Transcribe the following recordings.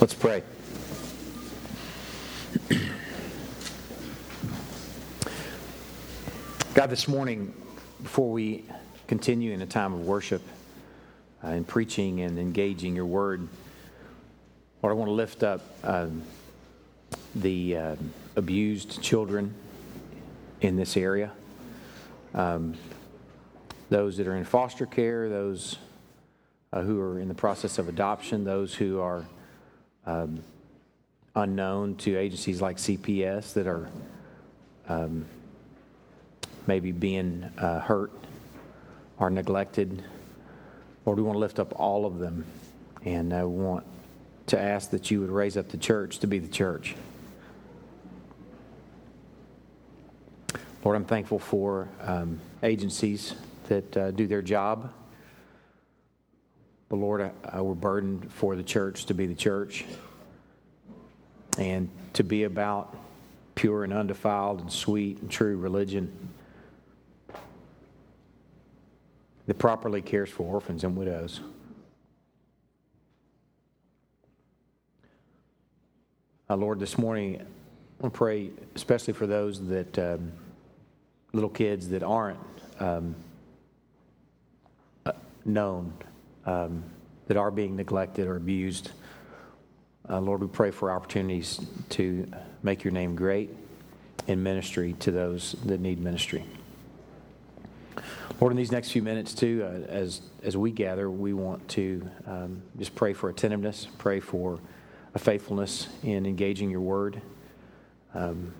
Let's pray. God, this morning, before we continue in a time of worship uh, and preaching and engaging your word, Lord, I want to lift up um, the uh, abused children in this area, um, those that are in foster care, those uh, who are in the process of adoption, those who are um, unknown to agencies like CPS that are um, maybe being uh, hurt or neglected. Lord, we want to lift up all of them and uh, want to ask that you would raise up the church to be the church. Lord, I'm thankful for um, agencies that uh, do their job. But Lord, I we're burdened for the church to be the church and to be about pure and undefiled and sweet and true religion that properly cares for orphans and widows. Uh, Lord, this morning, I want to pray especially for those that, um, little kids that aren't um, uh, known um, that are being neglected or abused. Uh, Lord, we pray for opportunities to make your name great in ministry to those that need ministry. Lord, in these next few minutes, too, uh, as, as we gather, we want to um, just pray for attentiveness, pray for a faithfulness in engaging your word. Um,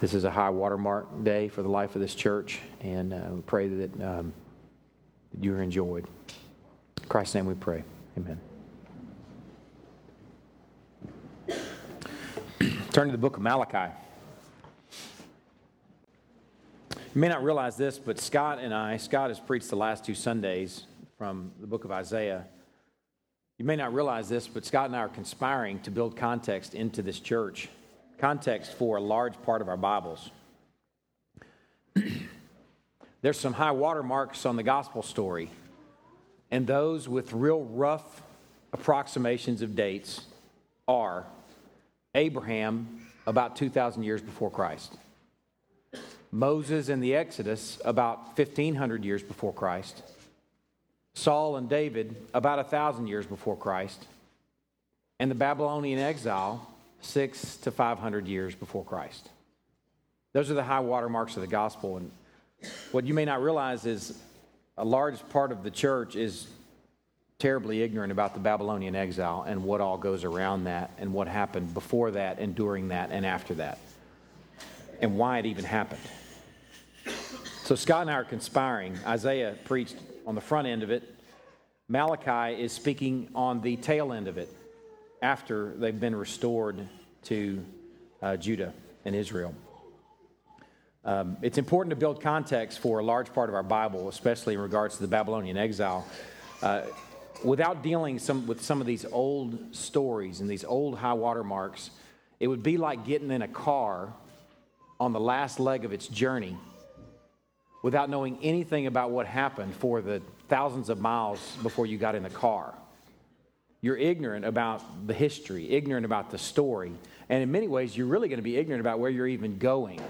this is a high watermark day for the life of this church, and uh, we pray that, um, you are enjoyed. In Christ's name we pray. Amen. Turn to the book of Malachi. You may not realize this, but Scott and I, Scott has preached the last two Sundays from the book of Isaiah. You may not realize this, but Scott and I are conspiring to build context into this church, context for a large part of our Bibles. There's some high water marks on the gospel story and those with real rough approximations of dates are Abraham, about 2,000 years before Christ, Moses and the Exodus, about 1,500 years before Christ, Saul and David, about 1,000 years before Christ, and the Babylonian exile, six to 500 years before Christ. Those are the high water marks of the gospel. And what you may not realize is a large part of the church is terribly ignorant about the Babylonian exile and what all goes around that and what happened before that and during that and after that and why it even happened. So Scott and I are conspiring. Isaiah preached on the front end of it. Malachi is speaking on the tail end of it after they've been restored to uh, Judah and Israel. Um, it's important to build context for a large part of our Bible, especially in regards to the Babylonian exile. Uh, without dealing some, with some of these old stories and these old high water marks, it would be like getting in a car on the last leg of its journey without knowing anything about what happened for the thousands of miles before you got in the car. You're ignorant about the history, ignorant about the story, and in many ways, you're really going to be ignorant about where you're even going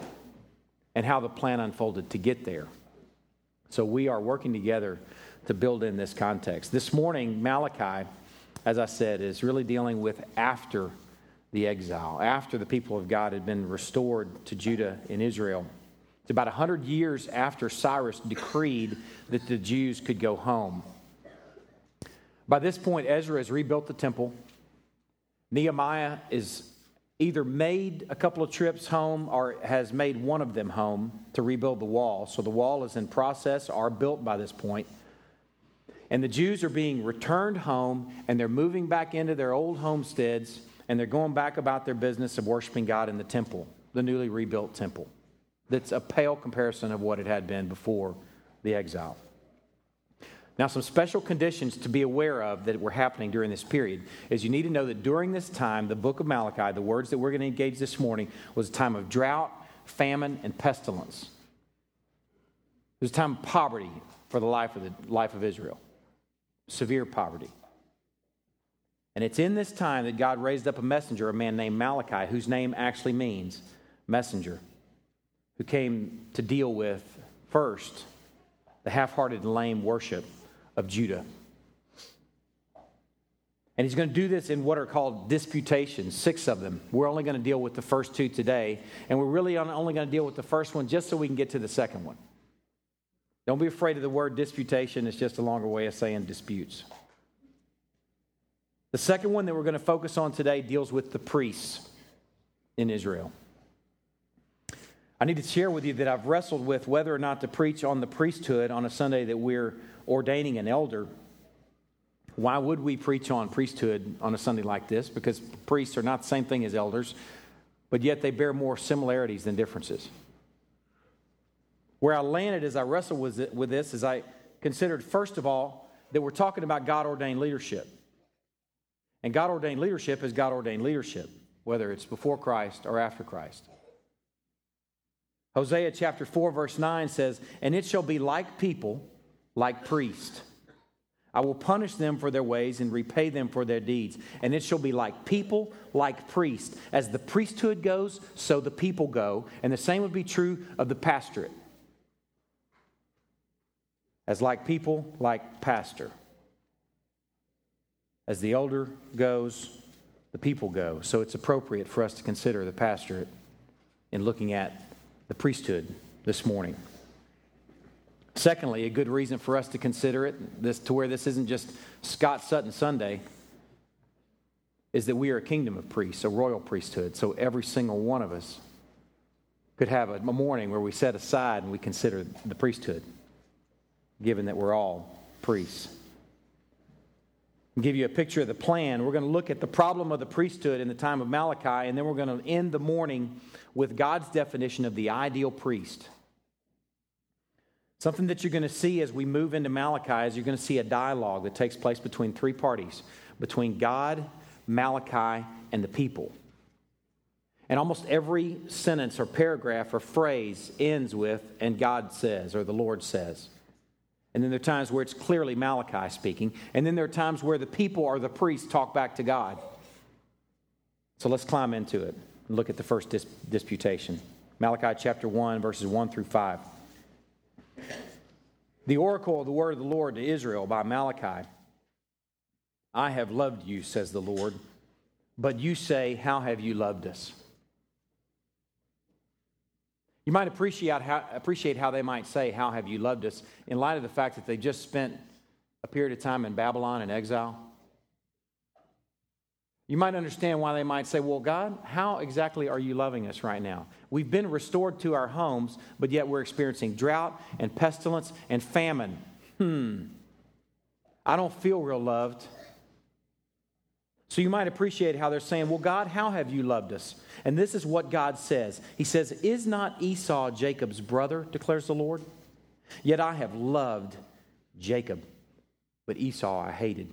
and how the plan unfolded to get there. So we are working together to build in this context. This morning, Malachi, as I said, is really dealing with after the exile, after the people of God had been restored to Judah and Israel. It's about 100 years after Cyrus decreed that the Jews could go home. By this point, Ezra has rebuilt the temple. Nehemiah is either made a couple of trips home or has made one of them home to rebuild the wall. So the wall is in process, are built by this point. And the Jews are being returned home and they're moving back into their old homesteads and they're going back about their business of worshiping God in the temple, the newly rebuilt temple. That's a pale comparison of what it had been before the exile. Now, some special conditions to be aware of that were happening during this period is you need to know that during this time, the book of Malachi, the words that we're going to engage this morning, was a time of drought, famine, and pestilence. It was a time of poverty for the life of the life of Israel, severe poverty. And it's in this time that God raised up a messenger, a man named Malachi, whose name actually means messenger, who came to deal with first the half hearted and lame worship of Judah. And he's going to do this in what are called disputations, six of them. We're only going to deal with the first two today, and we're really only going to deal with the first one just so we can get to the second one. Don't be afraid of the word disputation, it's just a longer way of saying disputes. The second one that we're going to focus on today deals with the priests in Israel. I need to share with you that I've wrestled with whether or not to preach on the priesthood on a Sunday that we're ordaining an elder. Why would we preach on priesthood on a Sunday like this? Because priests are not the same thing as elders, but yet they bear more similarities than differences. Where I landed as I wrestled with this is I considered, first of all, that we're talking about God ordained leadership. And God ordained leadership is God ordained leadership, whether it's before Christ or after Christ. Hosea chapter 4, verse 9 says, And it shall be like people, like priests. I will punish them for their ways and repay them for their deeds. And it shall be like people, like priests. As the priesthood goes, so the people go. And the same would be true of the pastorate. As like people, like pastor. As the elder goes, the people go. So it's appropriate for us to consider the pastorate in looking at the priesthood this morning. Secondly, a good reason for us to consider it, this, to where this isn't just Scott Sutton Sunday, is that we are a kingdom of priests, a royal priesthood. So every single one of us could have a morning where we set aside and we consider the priesthood, given that we're all priests give you a picture of the plan. We're going to look at the problem of the priesthood in the time of Malachi, and then we're going to end the morning with God's definition of the ideal priest. Something that you're going to see as we move into Malachi is you're going to see a dialogue that takes place between three parties between God, Malachi, and the people. And almost every sentence or paragraph or phrase ends with, and God says, or the Lord says. And then there are times where it's clearly Malachi speaking. And then there are times where the people or the priests talk back to God. So let's climb into it and look at the first dis- disputation Malachi chapter 1, verses 1 through 5. The oracle of the word of the Lord to Israel by Malachi I have loved you, says the Lord, but you say, How have you loved us? You might appreciate how, appreciate how they might say, How have you loved us? in light of the fact that they just spent a period of time in Babylon in exile. You might understand why they might say, Well, God, how exactly are you loving us right now? We've been restored to our homes, but yet we're experiencing drought and pestilence and famine. Hmm. I don't feel real loved. So you might appreciate how they're saying, Well, God, how have you loved us? And this is what God says He says, Is not Esau Jacob's brother, declares the Lord? Yet I have loved Jacob, but Esau I hated.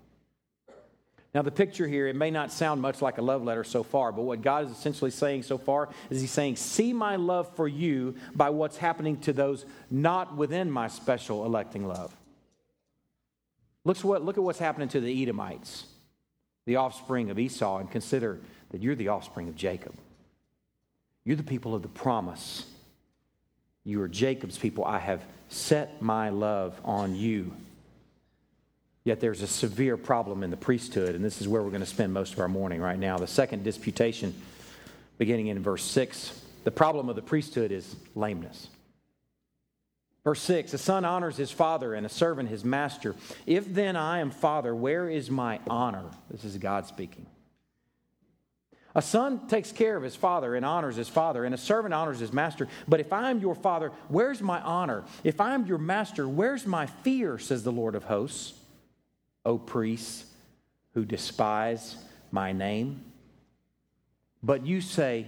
Now, the picture here, it may not sound much like a love letter so far, but what God is essentially saying so far is He's saying, See my love for you by what's happening to those not within my special electing love. Look, what, look at what's happening to the Edomites, the offspring of Esau, and consider that you're the offspring of Jacob. You're the people of the promise. You are Jacob's people. I have set my love on you. Yet there's a severe problem in the priesthood, and this is where we're going to spend most of our morning right now. The second disputation, beginning in verse 6, the problem of the priesthood is lameness. Verse 6 A son honors his father, and a servant his master. If then I am father, where is my honor? This is God speaking. A son takes care of his father and honors his father, and a servant honors his master. But if I am your father, where's my honor? If I am your master, where's my fear, says the Lord of hosts? O priests who despise my name. But you say,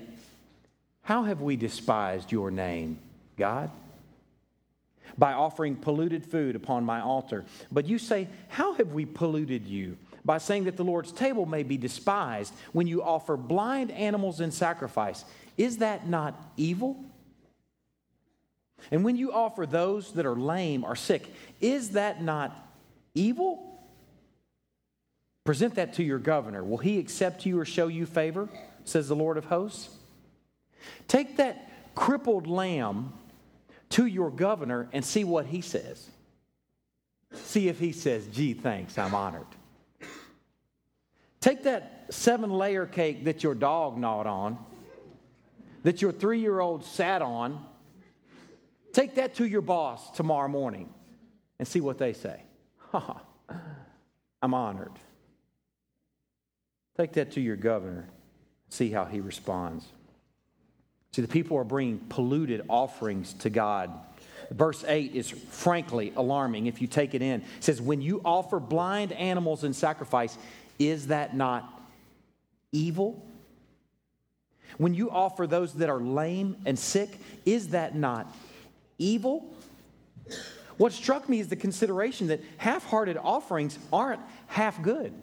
How have we despised your name, God? By offering polluted food upon my altar. But you say, How have we polluted you? By saying that the Lord's table may be despised when you offer blind animals in sacrifice. Is that not evil? And when you offer those that are lame or sick, is that not evil? Present that to your governor. Will he accept you or show you favor? Says the Lord of hosts. Take that crippled lamb to your governor and see what he says. See if he says, gee, thanks, I'm honored. Take that seven layer cake that your dog gnawed on, that your three year old sat on, take that to your boss tomorrow morning and see what they say. Ha! I'm honored. Take that to your governor, see how he responds. See, the people are bringing polluted offerings to God. Verse 8 is frankly alarming if you take it in. It says, When you offer blind animals in sacrifice, is that not evil? When you offer those that are lame and sick, is that not evil? What struck me is the consideration that half hearted offerings aren't half good,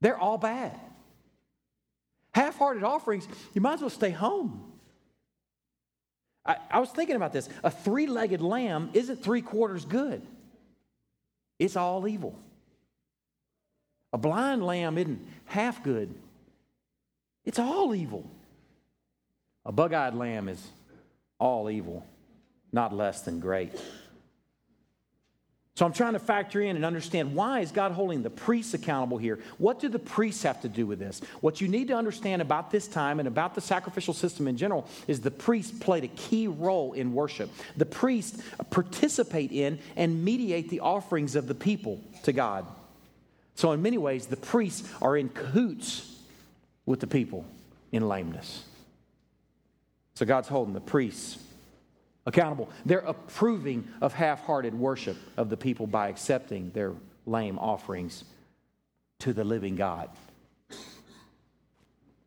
they're all bad. Half hearted offerings, you might as well stay home. I, I was thinking about this. A three legged lamb isn't three quarters good, it's all evil. A blind lamb isn't half good, it's all evil. A bug eyed lamb is all evil, not less than great. So I'm trying to factor in and understand why is God holding the priests accountable here? What do the priests have to do with this? What you need to understand about this time and about the sacrificial system in general is the priests played a key role in worship. The priests participate in and mediate the offerings of the people to God. So in many ways, the priests are in cahoots with the people in lameness. So God's holding the priests accountable. They're approving of half hearted worship of the people by accepting their lame offerings to the living God.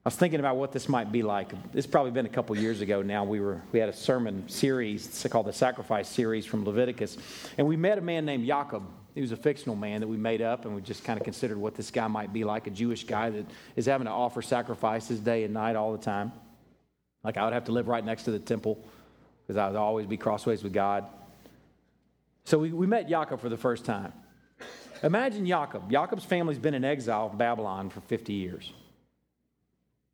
I was thinking about what this might be like. It's probably been a couple years ago now. We, were, we had a sermon series called the Sacrifice Series from Leviticus, and we met a man named Jacob. He was a fictional man that we made up, and we just kind of considered what this guy might be like a Jewish guy that is having to offer sacrifices day and night all the time. Like I would have to live right next to the temple because I would always be crossways with God. So we, we met Jacob for the first time. Imagine Jacob. Jacob's family's been in exile in Babylon for 50 years.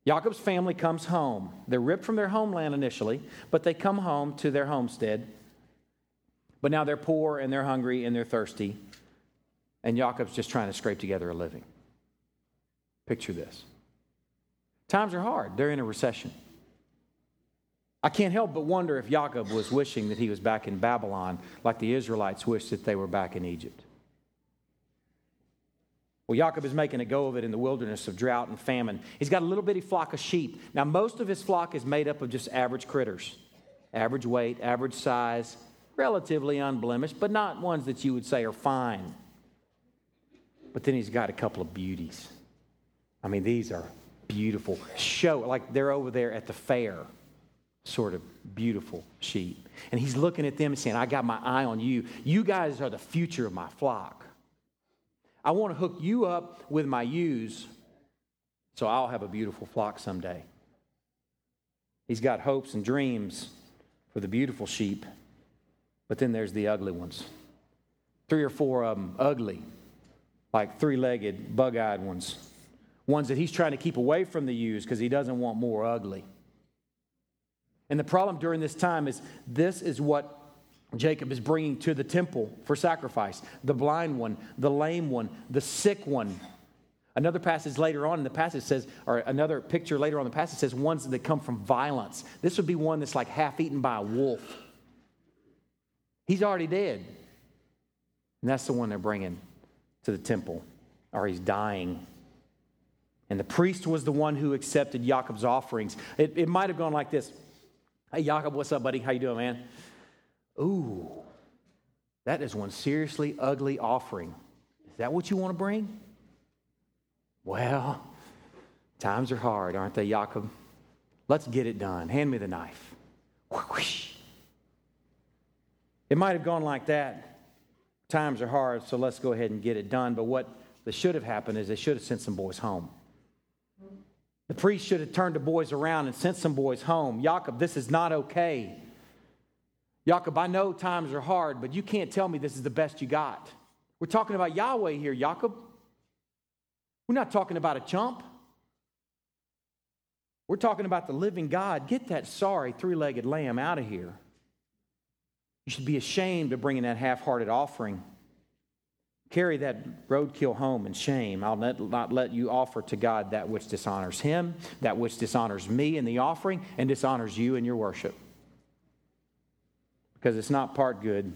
Jacob's family comes home. They're ripped from their homeland initially, but they come home to their homestead. But now they're poor and they're hungry and they're thirsty. And Jacob's just trying to scrape together a living. Picture this. Times are hard, they're in a recession. I can't help but wonder if Jacob was wishing that he was back in Babylon like the Israelites wished that they were back in Egypt. Well, Jacob is making a go of it in the wilderness of drought and famine. He's got a little bitty flock of sheep. Now, most of his flock is made up of just average critters average weight, average size, relatively unblemished, but not ones that you would say are fine. But then he's got a couple of beauties. I mean, these are beautiful. Show, like they're over there at the fair sort of beautiful sheep. And he's looking at them and saying, I got my eye on you. You guys are the future of my flock. I want to hook you up with my ewes so I'll have a beautiful flock someday. He's got hopes and dreams for the beautiful sheep, but then there's the ugly ones. Three or four of them ugly, like three legged, bug eyed ones. Ones that he's trying to keep away from the ewes because he doesn't want more ugly. And the problem during this time is this is what Jacob is bringing to the temple for sacrifice the blind one, the lame one, the sick one. Another passage later on in the passage says, or another picture later on in the passage says, ones that come from violence. This would be one that's like half eaten by a wolf. He's already dead. And that's the one they're bringing to the temple, or he's dying. And the priest was the one who accepted Jacob's offerings. It, it might have gone like this Hey, Jacob, what's up, buddy? How you doing, man? Ooh, that is one seriously ugly offering. Is that what you want to bring? Well, times are hard, aren't they, Jacob? Let's get it done. Hand me the knife. It might have gone like that. Times are hard, so let's go ahead and get it done. But what should have happened is they should have sent some boys home. The priest should have turned the boys around and sent some boys home. Jacob, this is not okay. Jacob, I know times are hard, but you can't tell me this is the best you got. We're talking about Yahweh here, Jacob. We're not talking about a chump. We're talking about the living God. Get that sorry three legged lamb out of here. You should be ashamed of bringing that half hearted offering. Carry that roadkill home in shame. I'll not let you offer to God that which dishonors Him, that which dishonors me in the offering, and dishonors you in your worship. Because it's not part good,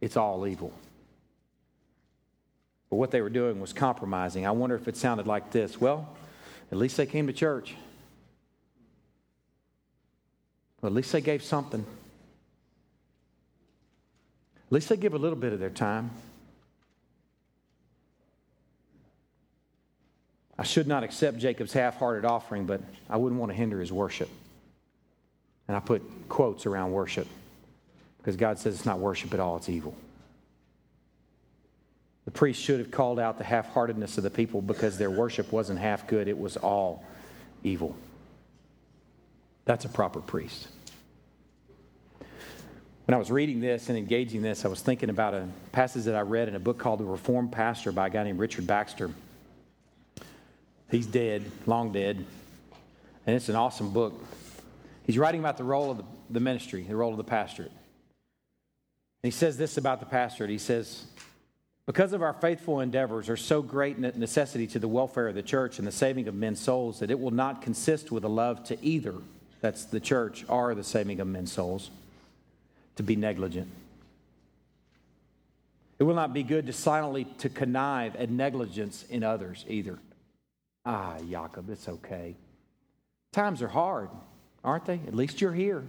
it's all evil. But what they were doing was compromising. I wonder if it sounded like this. Well, at least they came to church. Well, at least they gave something. At least they give a little bit of their time. I should not accept Jacob's half hearted offering, but I wouldn't want to hinder his worship. And I put quotes around worship because God says it's not worship at all, it's evil. The priest should have called out the half heartedness of the people because their worship wasn't half good, it was all evil. That's a proper priest. When I was reading this and engaging this, I was thinking about a passage that I read in a book called The Reformed Pastor by a guy named Richard Baxter. He's dead, long dead, and it's an awesome book. He's writing about the role of the, ministry, the role of the pastorate. And he says this about the pastorate. He says, because of our faithful endeavors are so great necessity to the welfare of the church and the saving of men's souls that it will not consist with a love to either, that's the church, or the saving of men's souls to be negligent. It will not be good to silently to connive at negligence in others either. Ah, Jacob, it's okay. Times are hard, aren't they? At least you're here.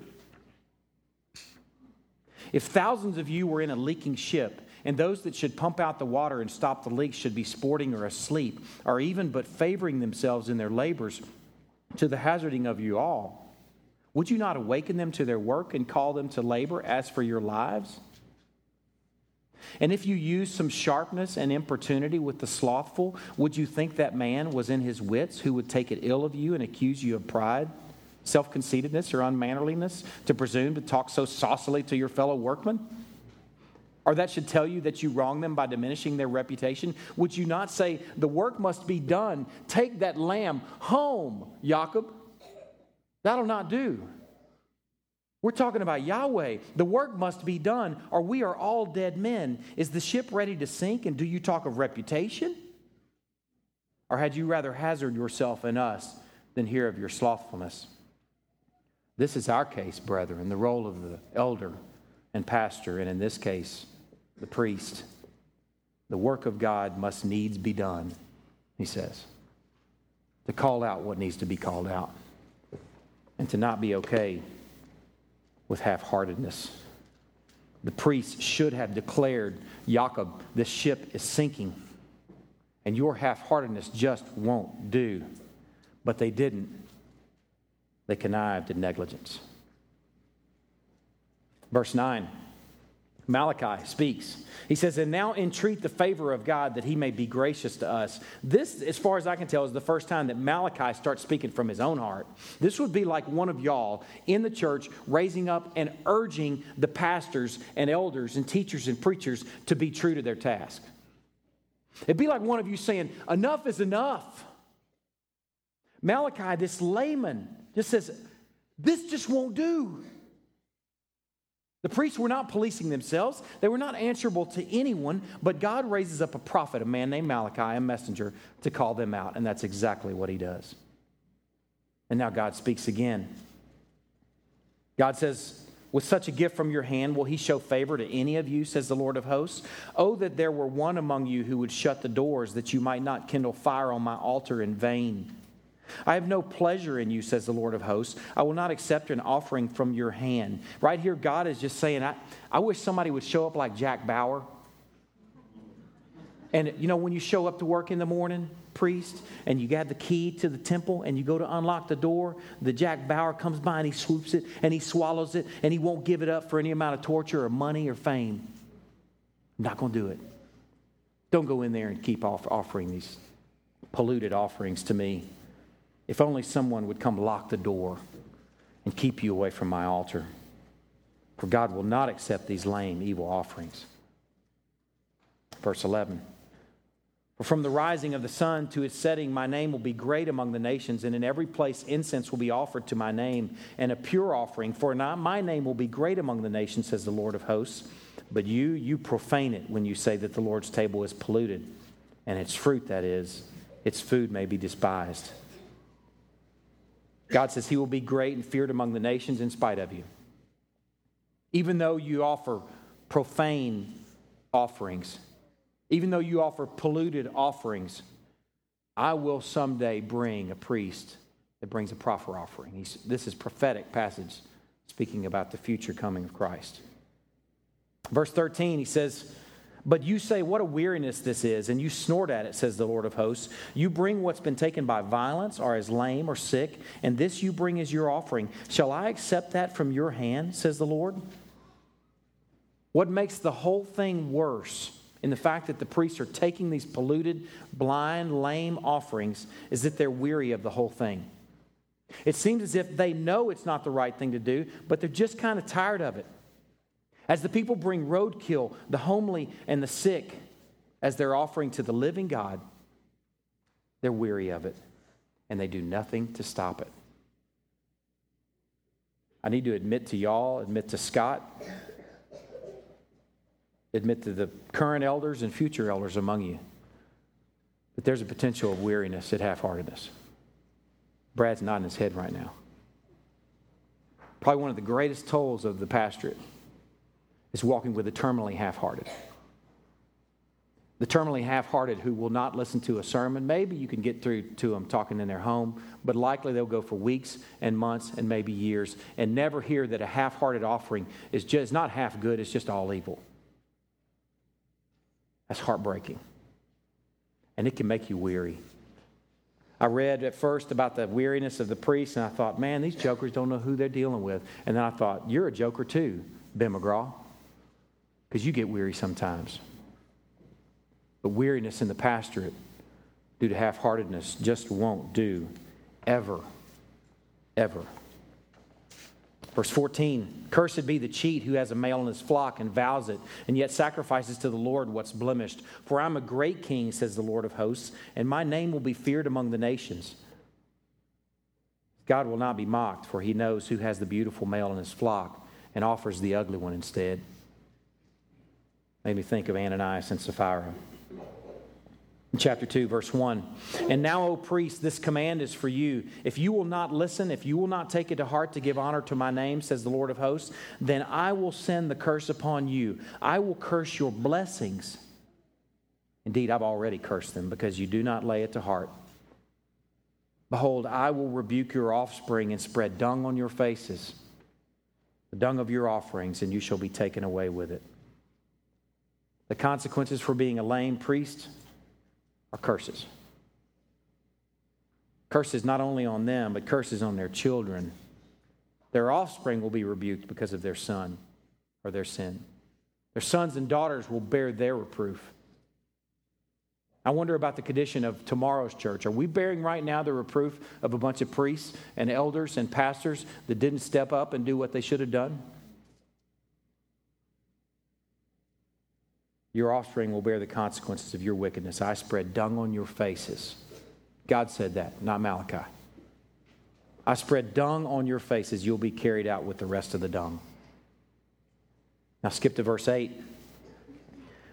If thousands of you were in a leaking ship, and those that should pump out the water and stop the leaks should be sporting or asleep, or even but favoring themselves in their labors to the hazarding of you all, would you not awaken them to their work and call them to labor as for your lives? And if you use some sharpness and importunity with the slothful, would you think that man was in his wits who would take it ill of you and accuse you of pride, self conceitedness, or unmannerliness to presume to talk so saucily to your fellow workmen? Or that should tell you that you wrong them by diminishing their reputation? Would you not say, The work must be done? Take that lamb home, Jacob. That'll not do. We're talking about Yahweh. The work must be done, or we are all dead men. Is the ship ready to sink, and do you talk of reputation? Or had you rather hazard yourself and us than hear of your slothfulness? This is our case, brethren, the role of the elder and pastor, and in this case, the priest. The work of God must needs be done, he says, to call out what needs to be called out and to not be okay with half heartedness. The priests should have declared, Jacob, this ship is sinking, and your half heartedness just won't do. But they didn't. They connived in negligence. Verse 9. Malachi speaks. He says, And now entreat the favor of God that he may be gracious to us. This, as far as I can tell, is the first time that Malachi starts speaking from his own heart. This would be like one of y'all in the church raising up and urging the pastors and elders and teachers and preachers to be true to their task. It'd be like one of you saying, Enough is enough. Malachi, this layman, just says, This just won't do. The priests were not policing themselves. They were not answerable to anyone, but God raises up a prophet, a man named Malachi, a messenger, to call them out. And that's exactly what he does. And now God speaks again. God says, With such a gift from your hand, will he show favor to any of you, says the Lord of hosts? Oh, that there were one among you who would shut the doors, that you might not kindle fire on my altar in vain. I have no pleasure in you, says the Lord of hosts. I will not accept an offering from your hand. Right here, God is just saying, I, I wish somebody would show up like Jack Bauer. And you know, when you show up to work in the morning, priest and you got the key to the temple and you go to unlock the door, the Jack Bauer comes by and he swoops it and he swallows it and he won't give it up for any amount of torture or money or fame. I'm not going to do it. Don't go in there and keep off offering these polluted offerings to me. If only someone would come lock the door and keep you away from my altar. For God will not accept these lame, evil offerings. Verse 11. For from the rising of the sun to its setting, my name will be great among the nations, and in every place incense will be offered to my name, and a pure offering. For not my name will be great among the nations, says the Lord of hosts. But you, you profane it when you say that the Lord's table is polluted, and its fruit, that is, its food may be despised. God says he will be great and feared among the nations in spite of you. Even though you offer profane offerings, even though you offer polluted offerings, I will someday bring a priest that brings a proper offering. He's, this is prophetic passage speaking about the future coming of Christ. Verse 13, he says, But you say, What a weariness this is, and you snort at it, says the Lord of hosts. You bring what's been taken by violence, or is lame or sick, and this you bring as your offering. Shall I accept that from your hand, says the Lord? What makes the whole thing worse in the fact that the priests are taking these polluted, blind, lame offerings is that they're weary of the whole thing. It seems as if they know it's not the right thing to do, but they're just kind of tired of it. As the people bring roadkill, the homely and the sick, as they're offering to the living God, they're weary of it and they do nothing to stop it. I need to admit to y'all, admit to Scott, admit to the current elders and future elders among you that there's a potential of weariness at half heartedness. Brad's nodding his head right now. Probably one of the greatest tolls of the pastorate is walking with the terminally half hearted. The terminally half hearted who will not listen to a sermon, maybe you can get through to them talking in their home, but likely they'll go for weeks and months and maybe years and never hear that a half hearted offering is just not half good, it's just all evil. That's heartbreaking. And it can make you weary. I read at first about the weariness of the priests, and I thought, man, these jokers don't know who they're dealing with. And then I thought, you're a joker too, Ben McGraw because you get weary sometimes. But weariness in the pastorate due to half heartedness just won't do ever, ever. Verse 14 Cursed be the cheat who has a male in his flock and vows it, and yet sacrifices to the Lord what's blemished. For I'm a great king, says the Lord of hosts, and my name will be feared among the nations. God will not be mocked, for he knows who has the beautiful male in his flock and offers the ugly one instead. Made me think of Ananias and Sapphira. Chapter 2, verse 1. And now, O priest, this command is for you. If you will not listen, if you will not take it to heart to give honor to my name, says the Lord of hosts, then I will send the curse upon you. I will curse your blessings. Indeed, I've already cursed them because you do not lay it to heart. Behold, I will rebuke your offspring and spread dung on your faces, the dung of your offerings, and you shall be taken away with it. The consequences for being a lame priest are curses. Curses not only on them, but curses on their children. Their offspring will be rebuked because of their son or their sin. Their sons and daughters will bear their reproof. I wonder about the condition of tomorrow's church. Are we bearing right now the reproof of a bunch of priests and elders and pastors that didn't step up and do what they should have done? Your offspring will bear the consequences of your wickedness. I spread dung on your faces. God said that, not Malachi. I spread dung on your faces. You'll be carried out with the rest of the dung. Now skip to verse 8.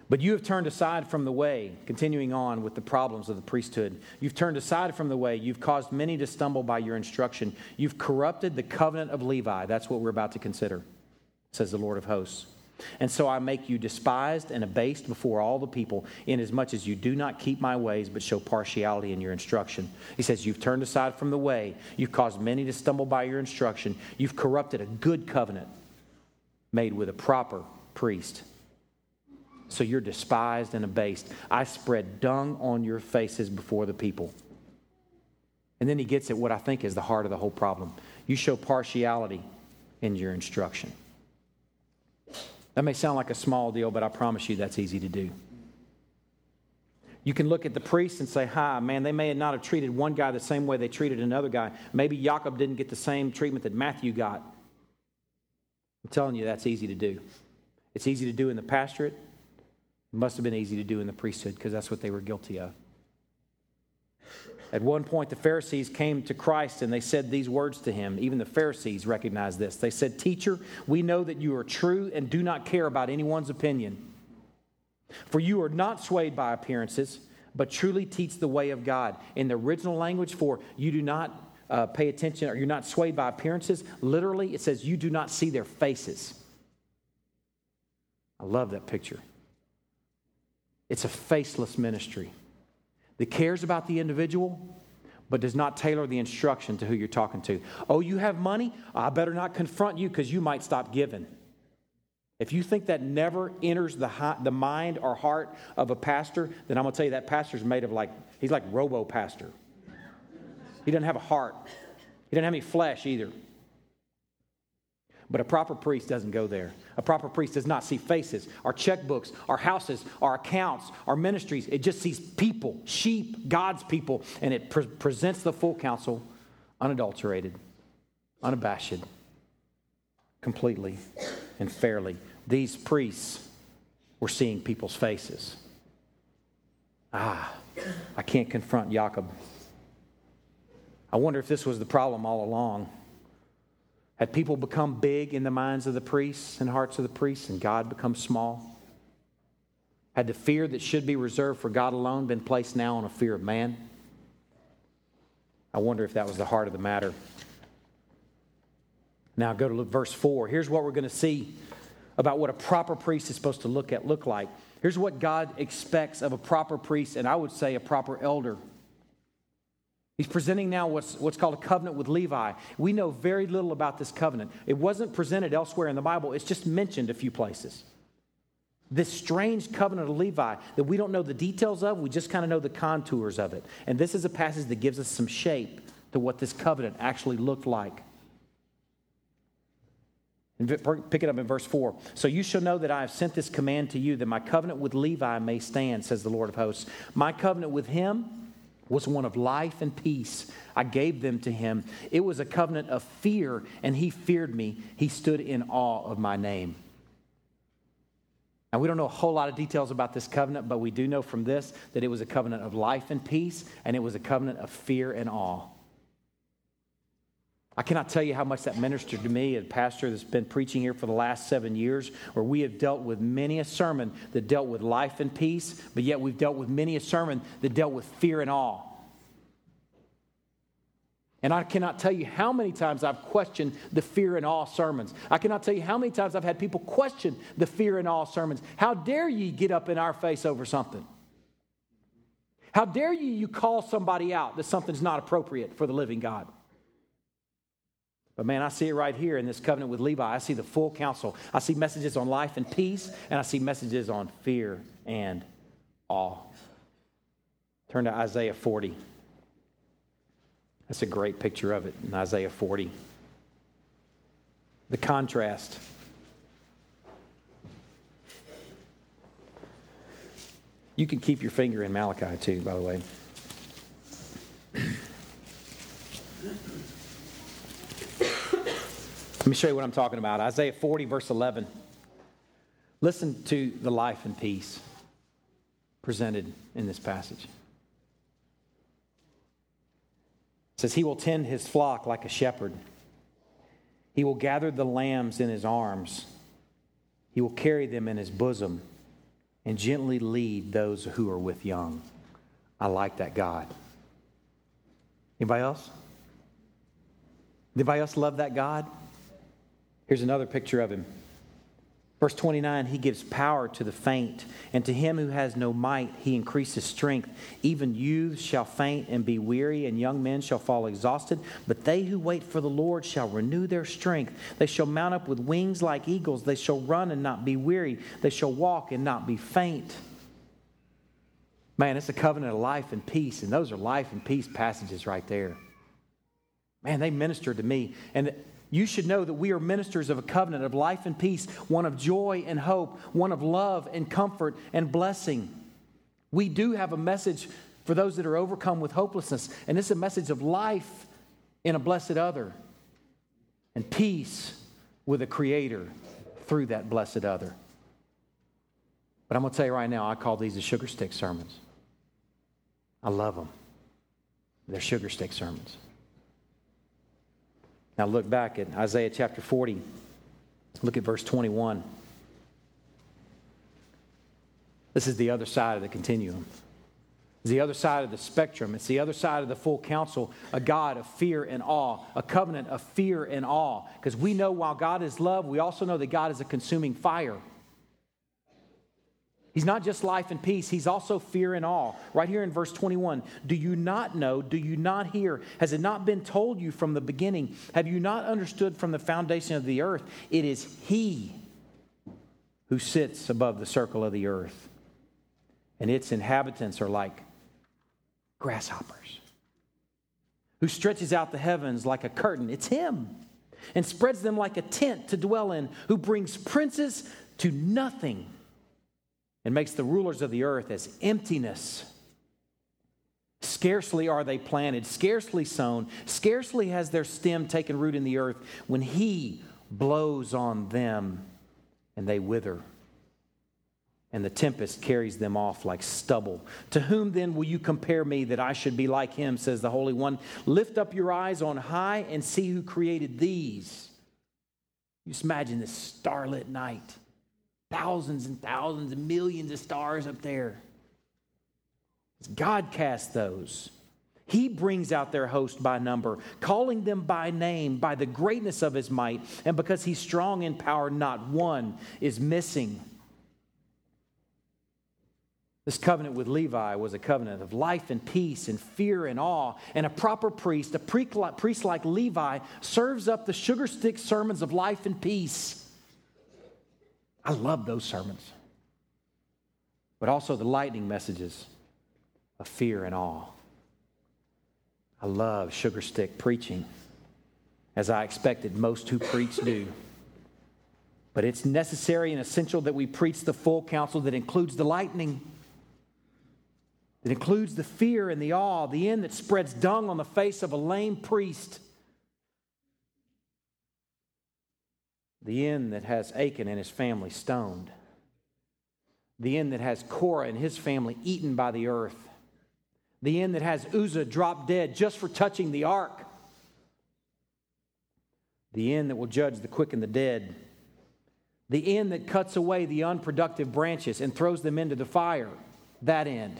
But you have turned aside from the way, continuing on with the problems of the priesthood. You've turned aside from the way. You've caused many to stumble by your instruction. You've corrupted the covenant of Levi. That's what we're about to consider, says the Lord of hosts. And so I make you despised and abased before all the people, inasmuch as you do not keep my ways, but show partiality in your instruction. He says, You've turned aside from the way, you've caused many to stumble by your instruction, you've corrupted a good covenant made with a proper priest. so you're despised and abased. I spread dung on your faces before the people. And then he gets at what I think is the heart of the whole problem. You show partiality in your instruction. That may sound like a small deal, but I promise you that's easy to do. You can look at the priests and say, Hi, man, they may not have treated one guy the same way they treated another guy. Maybe Jacob didn't get the same treatment that Matthew got. I'm telling you, that's easy to do. It's easy to do in the pastorate. It must have been easy to do in the priesthood because that's what they were guilty of. At one point, the Pharisees came to Christ and they said these words to him. Even the Pharisees recognized this. They said, Teacher, we know that you are true and do not care about anyone's opinion. For you are not swayed by appearances, but truly teach the way of God. In the original language, for you do not uh, pay attention or you're not swayed by appearances, literally it says you do not see their faces. I love that picture. It's a faceless ministry that cares about the individual, but does not tailor the instruction to who you're talking to. Oh, you have money? I better not confront you because you might stop giving. If you think that never enters the, the mind or heart of a pastor, then I'm going to tell you that pastor's made of like, he's like robo pastor. He doesn't have a heart, he doesn't have any flesh either. But a proper priest doesn't go there. A proper priest does not see faces, our checkbooks, our houses, our accounts, our ministries. It just sees people, sheep, God's people, and it pre- presents the full counsel unadulterated, unabashed, completely and fairly. These priests were seeing people's faces. Ah, I can't confront Jacob. I wonder if this was the problem all along. Had people become big in the minds of the priests and hearts of the priests, and God become small? Had the fear that should be reserved for God alone been placed now on a fear of man? I wonder if that was the heart of the matter. Now go to verse 4. Here's what we're going to see about what a proper priest is supposed to look at look like. Here's what God expects of a proper priest, and I would say a proper elder. He's presenting now what's, what's called a covenant with Levi. We know very little about this covenant. It wasn't presented elsewhere in the Bible, it's just mentioned a few places. This strange covenant of Levi that we don't know the details of, we just kind of know the contours of it. And this is a passage that gives us some shape to what this covenant actually looked like. Pick it up in verse 4. So you shall know that I have sent this command to you, that my covenant with Levi may stand, says the Lord of hosts. My covenant with him was one of life and peace. I gave them to him. It was a covenant of fear, and he feared me. He stood in awe of my name. Now, we don't know a whole lot of details about this covenant, but we do know from this that it was a covenant of life and peace, and it was a covenant of fear and awe. I cannot tell you how much that ministered to me, a pastor that's been preaching here for the last seven years, where we have dealt with many a sermon that dealt with life and peace, but yet we've dealt with many a sermon that dealt with fear and awe. And I cannot tell you how many times I've questioned the fear and awe sermons. I cannot tell you how many times I've had people question the fear and awe sermons. How dare ye get up in our face over something? How dare you, you call somebody out that something's not appropriate for the living God? But man, I see it right here in this covenant with Levi. I see the full counsel. I see messages on life and peace, and I see messages on fear and awe. Turn to Isaiah 40. That's a great picture of it in Isaiah 40. The contrast. You can keep your finger in Malachi too, by the way. Let me show you what I'm talking about. Isaiah 40, verse 11. Listen to the life and peace presented in this passage. It says, He will tend his flock like a shepherd. He will gather the lambs in his arms. He will carry them in his bosom and gently lead those who are with young. I like that God. Anybody else? Anybody else love that God? Here's another picture of him. Verse 29 He gives power to the faint, and to him who has no might, he increases strength. Even youths shall faint and be weary, and young men shall fall exhausted. But they who wait for the Lord shall renew their strength. They shall mount up with wings like eagles. They shall run and not be weary. They shall walk and not be faint. Man, it's a covenant of life and peace, and those are life and peace passages right there. Man, they ministered to me. And you should know that we are ministers of a covenant of life and peace, one of joy and hope, one of love and comfort and blessing. We do have a message for those that are overcome with hopelessness, and it's a message of life in a blessed other and peace with a creator through that blessed other. But I'm going to tell you right now, I call these the sugar stick sermons. I love them. They're sugar stick sermons. Now look back at Isaiah chapter 40. Look at verse 21. This is the other side of the continuum. It's the other side of the spectrum. It's the other side of the full counsel, a God of fear and awe, a covenant of fear and awe. Because we know while God is love, we also know that God is a consuming fire. He's not just life and peace, he's also fear and awe. Right here in verse 21 Do you not know? Do you not hear? Has it not been told you from the beginning? Have you not understood from the foundation of the earth? It is he who sits above the circle of the earth, and its inhabitants are like grasshoppers. Who stretches out the heavens like a curtain? It's him. And spreads them like a tent to dwell in, who brings princes to nothing and makes the rulers of the earth as emptiness. Scarcely are they planted, scarcely sown, scarcely has their stem taken root in the earth when he blows on them and they wither. And the tempest carries them off like stubble. To whom then will you compare me that I should be like him, says the Holy One? Lift up your eyes on high and see who created these. You just imagine this starlit night thousands and thousands and millions of stars up there. God casts those. He brings out their host by number, calling them by name, by the greatness of his might. And because he's strong in power, not one is missing. This covenant with Levi was a covenant of life and peace and fear and awe. And a proper priest, a priest like Levi, serves up the sugar stick sermons of life and peace. I love those sermons. But also the lightning messages of fear and awe. I love sugar stick preaching, as I expected most who preach do. But it's necessary and essential that we preach the full counsel that includes the lightning, that includes the fear and the awe, the end that spreads dung on the face of a lame priest the end that has Achan and his family stoned, the end that has Korah and his family eaten by the earth, the end that has Uzzah dropped dead just for touching the ark, the end that will judge the quick and the dead, the end that cuts away the unproductive branches and throws them into the fire, that end.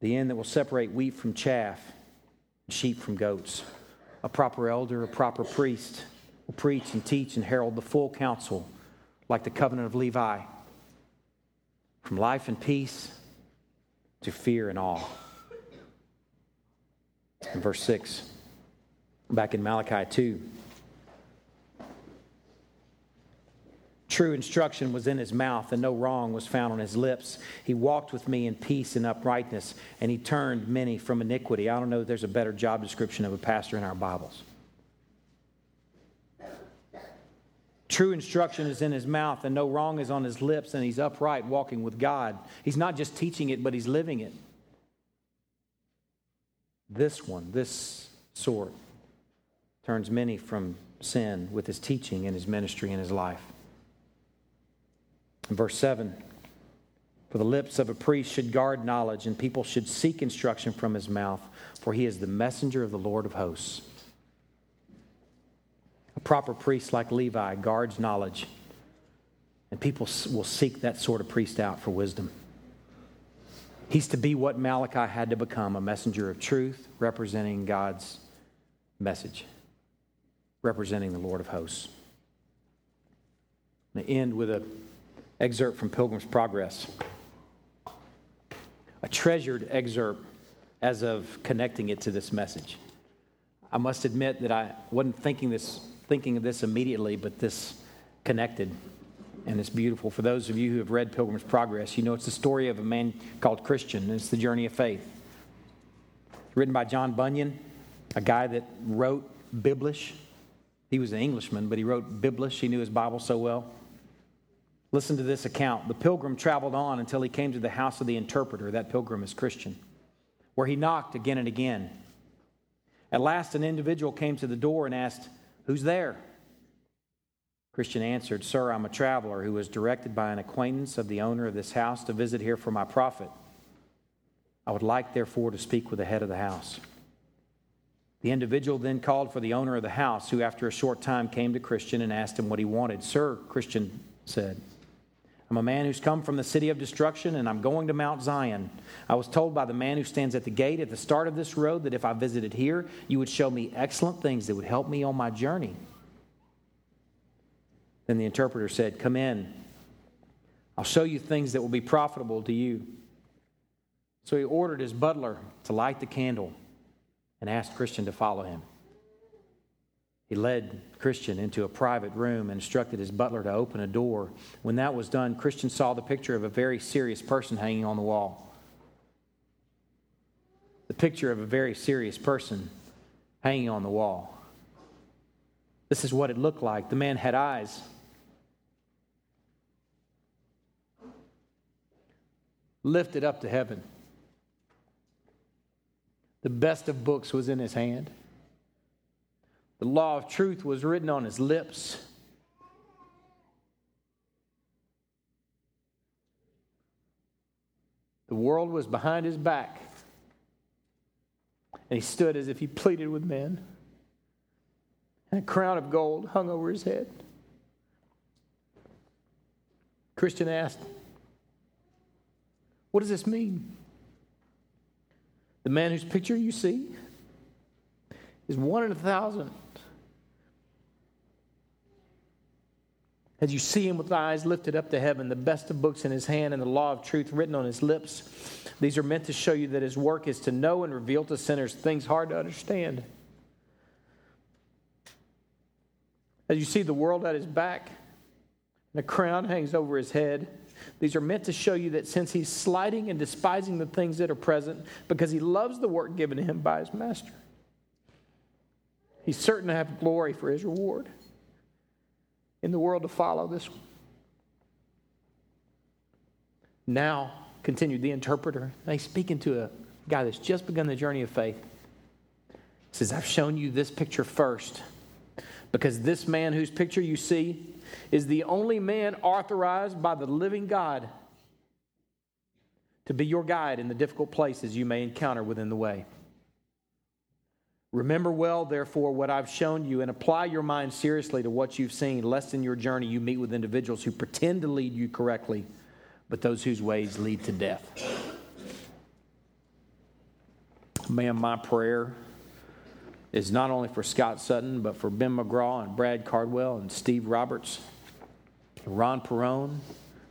The end that will separate wheat from chaff, sheep from goats a proper elder, a proper priest will preach and teach and herald the full counsel like the covenant of Levi from life and peace to fear and awe. In verse 6, back in Malachi 2, True instruction was in his mouth, and no wrong was found on his lips. He walked with me in peace and uprightness, and he turned many from iniquity. I don't know if there's a better job description of a pastor in our Bibles. True instruction is in his mouth, and no wrong is on his lips, and he's upright, walking with God. He's not just teaching it, but he's living it. This one, this sort, turns many from sin with his teaching and his ministry and his life. Verse 7 For the lips of a priest should guard knowledge, and people should seek instruction from his mouth, for he is the messenger of the Lord of hosts. A proper priest like Levi guards knowledge, and people will seek that sort of priest out for wisdom. He's to be what Malachi had to become a messenger of truth, representing God's message, representing the Lord of hosts. I'm going to end with an excerpt from Pilgrim's Progress. A treasured excerpt as of connecting it to this message. I must admit that I wasn't thinking this thinking of this immediately, but this connected and it's beautiful. For those of you who have read Pilgrim's Progress, you know it's the story of a man called Christian, it's the journey of faith. Written by John Bunyan, a guy that wrote Biblish. He was an Englishman, but he wrote Biblish. He knew his Bible so well. Listen to this account. The pilgrim traveled on until he came to the house of the interpreter. That pilgrim is Christian, where he knocked again and again. At last, an individual came to the door and asked, Who's there? Christian answered, Sir, I'm a traveler who was directed by an acquaintance of the owner of this house to visit here for my profit. I would like, therefore, to speak with the head of the house. The individual then called for the owner of the house, who after a short time came to Christian and asked him what he wanted. Sir, Christian said, I'm a man who's come from the city of destruction, and I'm going to Mount Zion. I was told by the man who stands at the gate at the start of this road that if I visited here, you would show me excellent things that would help me on my journey. Then the interpreter said, Come in. I'll show you things that will be profitable to you. So he ordered his butler to light the candle and asked Christian to follow him. He led Christian into a private room and instructed his butler to open a door. When that was done, Christian saw the picture of a very serious person hanging on the wall. The picture of a very serious person hanging on the wall. This is what it looked like. The man had eyes lifted up to heaven. The best of books was in his hand. The law of truth was written on his lips. The world was behind his back. And he stood as if he pleaded with men. And a crown of gold hung over his head. Christian asked, what does this mean? The man whose picture you see is one in a thousand. As you see him with eyes lifted up to heaven, the best of books in his hand, and the law of truth written on his lips, these are meant to show you that his work is to know and reveal to sinners things hard to understand. As you see the world at his back, and a crown hangs over his head, these are meant to show you that since he's slighting and despising the things that are present because he loves the work given to him by his master, he's certain to have glory for his reward in the world to follow this. Now, continued the interpreter, he's speaking to a guy that's just begun the journey of faith. He says, I've shown you this picture first because this man whose picture you see is the only man authorized by the living God to be your guide in the difficult places you may encounter within the way. Remember well, therefore, what I've shown you and apply your mind seriously to what you've seen, lest in your journey you meet with individuals who pretend to lead you correctly, but those whose ways lead to death. Man, my prayer is not only for Scott Sutton, but for Ben McGraw and Brad Cardwell and Steve Roberts, Ron Perone,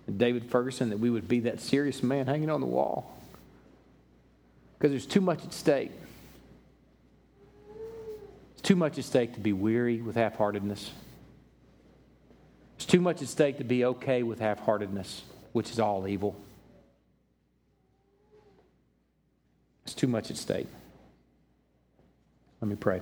and David Ferguson, that we would be that serious man hanging on the wall. Because there's too much at stake. Too much at stake to be weary with half heartedness. It's too much at stake to be okay with half heartedness, which is all evil. It's too much at stake. Let me pray.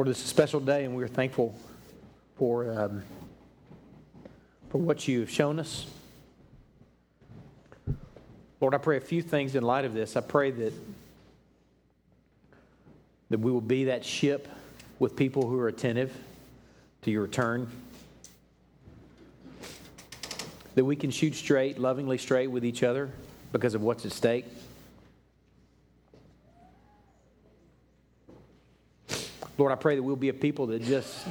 Lord, this is a special day, and we're thankful for, um, for what you've shown us. Lord, I pray a few things in light of this. I pray that, that we will be that ship with people who are attentive to your return. That we can shoot straight, lovingly straight with each other because of what's at stake. Lord, I pray that we'll be a people that just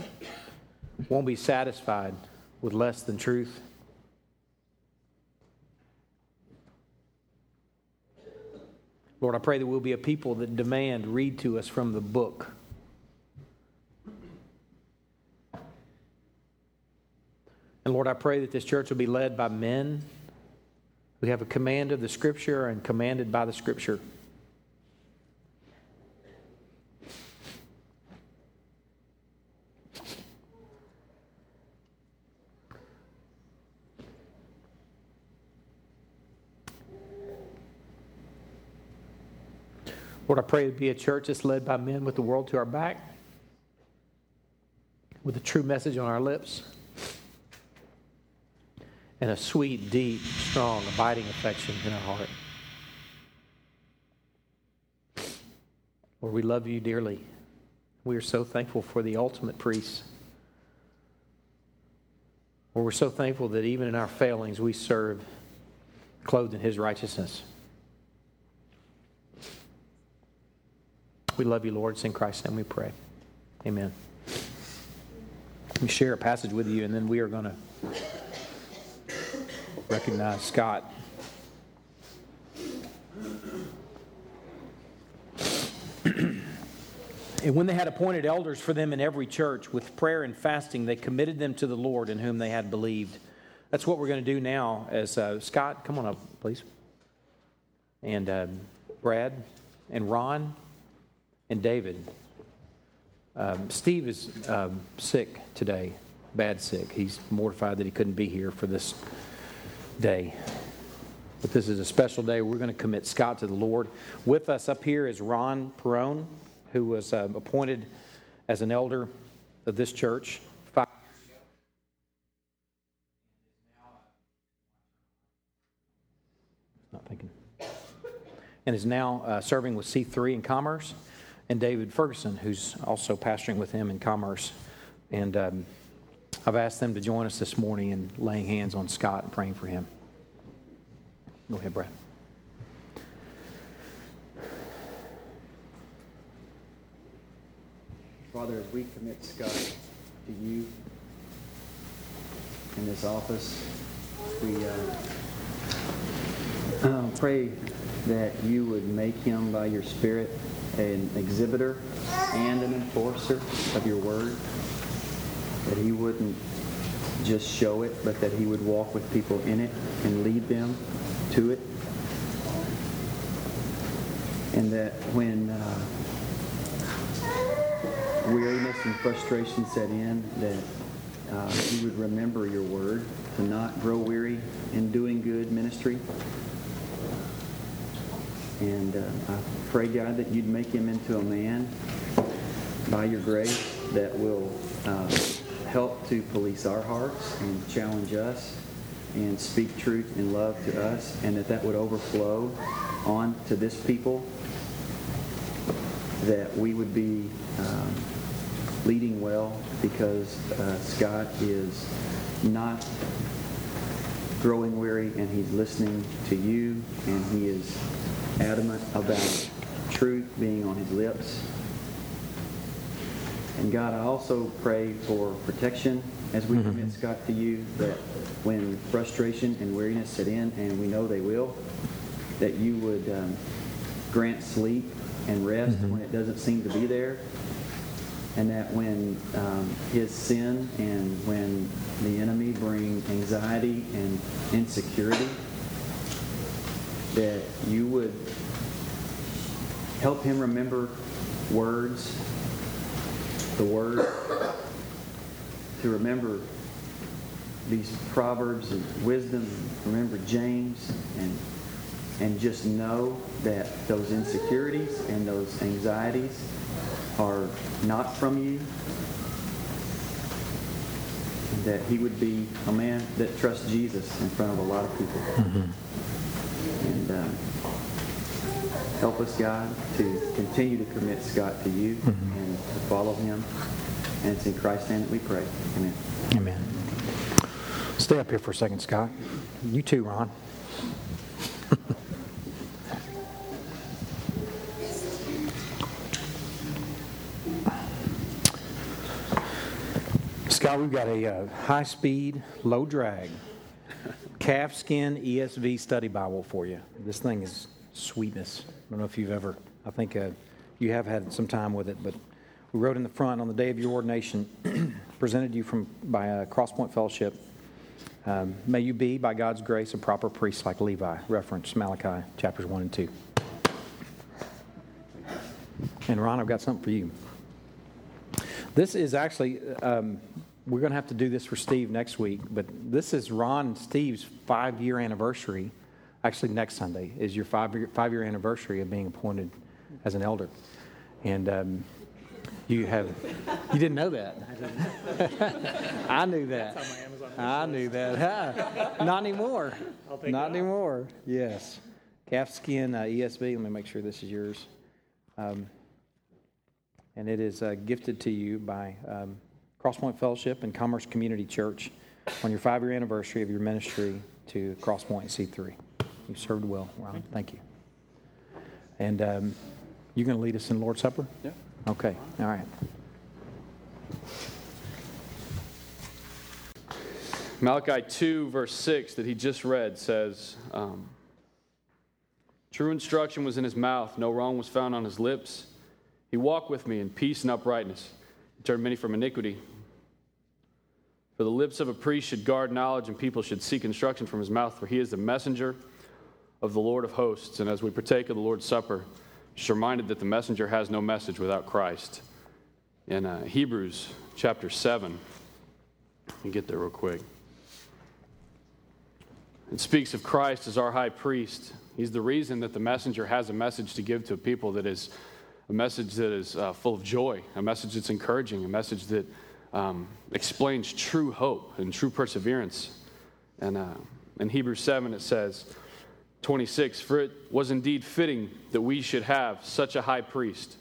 won't be satisfied with less than truth. Lord, I pray that we'll be a people that demand read to us from the book. And Lord, I pray that this church will be led by men who have a command of the Scripture and commanded by the Scripture. Lord, I pray to be a church that's led by men with the world to our back, with a true message on our lips, and a sweet, deep, strong, abiding affection in our heart. Lord, we love you dearly. We are so thankful for the ultimate priest. Lord, we're so thankful that even in our failings, we serve clothed in his righteousness. We love you, Lord. It's in Christ's name we pray. Amen. Let me share a passage with you, and then we are going to recognize Scott. and when they had appointed elders for them in every church, with prayer and fasting, they committed them to the Lord in whom they had believed. That's what we're going to do now. As uh, Scott, come on up, please, and uh, Brad and Ron and David. Um, Steve is um, sick today, bad sick. He's mortified that he couldn't be here for this day. But this is a special day. We're going to commit Scott to the Lord. With us up here is Ron Perone, who was uh, appointed as an elder of this church Not thinking. And is now uh, serving with C3 in Commerce and David Ferguson, who's also pastoring with him in commerce. And um, I've asked them to join us this morning in laying hands on Scott and praying for him. Go ahead, Brad. Father, as we commit Scott to you in this office, we uh, pray that you would make him by your Spirit an exhibitor and an enforcer of your word. That he wouldn't just show it, but that he would walk with people in it and lead them to it. And that when uh, weariness and frustration set in, that uh, he would remember your word, to not grow weary in doing good ministry, and uh, I pray, God, that you'd make him into a man by your grace that will uh, help to police our hearts and challenge us and speak truth and love to us, and that that would overflow on to this people, that we would be um, leading well because uh, Scott is not growing weary and he's listening to you and he is adamant about truth being on his lips. And God, I also pray for protection as we mm-hmm. commit Scott to you, that when frustration and weariness set in, and we know they will, that you would um, grant sleep and rest mm-hmm. when it doesn't seem to be there. And that when um, his sin and when the enemy bring anxiety and insecurity, that you would help him remember words, the word, to remember these proverbs and wisdom, remember James, and and just know that those insecurities and those anxieties are not from you. That he would be a man that trusts Jesus in front of a lot of people. Mm-hmm. And uh, help us, God, to continue to commit Scott to you mm-hmm. and to follow him. And it's in Christ's name that we pray. Amen. Amen. Stay up here for a second, Scott. You too, Ron. Y'all, we've got a uh, high speed, low drag calfskin ESV study Bible for you. This thing is sweetness. I don't know if you've ever, I think uh, you have had some time with it, but we wrote in the front on the day of your ordination, presented you from by a Crosspoint Fellowship. Um, may you be, by God's grace, a proper priest like Levi. Reference Malachi chapters 1 and 2. And Ron, I've got something for you. This is actually, um, we're going to have to do this for Steve next week, but this is Ron and Steve's five year anniversary. Actually, next Sunday is your five year, five year anniversary of being appointed as an elder. And um, you have, you didn't know that. I knew that. I knew that. Not anymore. Not anymore. Yes. Calfskin uh, ESV. Let me make sure this is yours. Um, and it is uh, gifted to you by um, Crosspoint Fellowship and Commerce Community Church on your five year anniversary of your ministry to Crosspoint C3. You served well, Ron. Thank you. And um, you're going to lead us in Lord's Supper? Yeah. Okay, all right. Malachi 2, verse 6, that he just read says, um, True instruction was in his mouth, no wrong was found on his lips. He walked with me in peace and uprightness. He turned many from iniquity. For the lips of a priest should guard knowledge, and people should seek instruction from his mouth, for he is the messenger of the Lord of hosts. And as we partake of the Lord's Supper, just reminded that the messenger has no message without Christ. In uh, Hebrews chapter 7, let me get there real quick. It speaks of Christ as our high priest. He's the reason that the messenger has a message to give to a people that is a message that is uh, full of joy, a message that's encouraging, a message that um, explains true hope and true perseverance. And uh, in Hebrews 7, it says, 26, for it was indeed fitting that we should have such a high priest,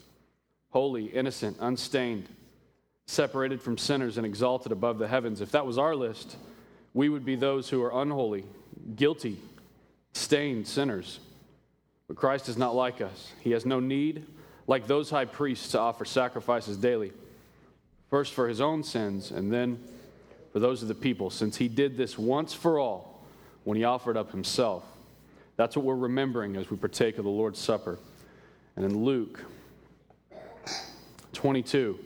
holy, innocent, unstained, separated from sinners, and exalted above the heavens. If that was our list, we would be those who are unholy, guilty, stained sinners. But Christ is not like us. He has no need like those high priests, to offer sacrifices daily, first for his own sins and then for those of the people, since he did this once for all when he offered up himself. That's what we're remembering as we partake of the Lord's Supper. And in Luke 22,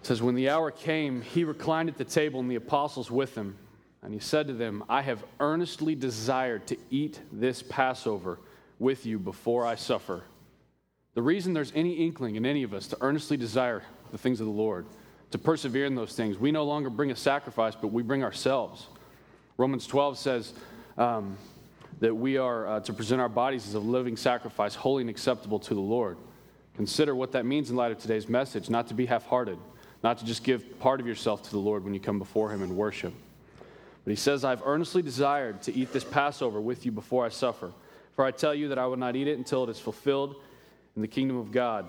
it says, When the hour came, he reclined at the table and the apostles with him. And he said to them, I have earnestly desired to eat this Passover with you before I suffer. The reason there's any inkling in any of us to earnestly desire the things of the Lord, to persevere in those things, we no longer bring a sacrifice, but we bring ourselves. Romans 12 says um, that we are uh, to present our bodies as a living sacrifice, holy and acceptable to the Lord. Consider what that means in light of today's message, not to be half hearted, not to just give part of yourself to the Lord when you come before Him in worship. But He says, I've earnestly desired to eat this Passover with you before I suffer. For I tell you that I will not eat it until it is fulfilled in the kingdom of God.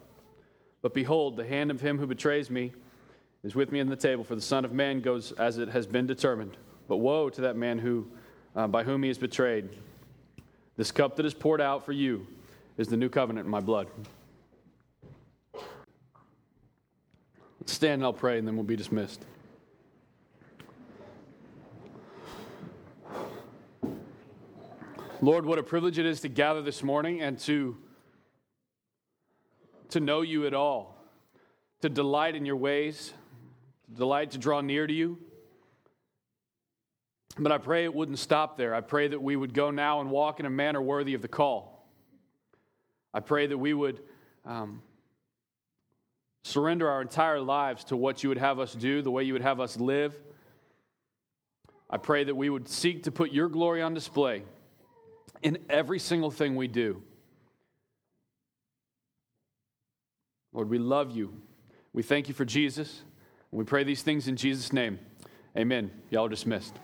But behold, the hand of him who betrays me is with me in the table, for the Son of Man goes as it has been determined. But woe to that man who, uh, by whom he is betrayed. This cup that is poured out for you is the new covenant in my blood. Let's stand and I'll pray, and then we'll be dismissed. Lord, what a privilege it is to gather this morning and to to know you at all, to delight in your ways, to delight to draw near to you. But I pray it wouldn't stop there. I pray that we would go now and walk in a manner worthy of the call. I pray that we would um, surrender our entire lives to what you would have us do, the way you would have us live. I pray that we would seek to put your glory on display in every single thing we do. Lord, we love you. We thank you for Jesus. We pray these things in Jesus' name. Amen. Y'all are dismissed.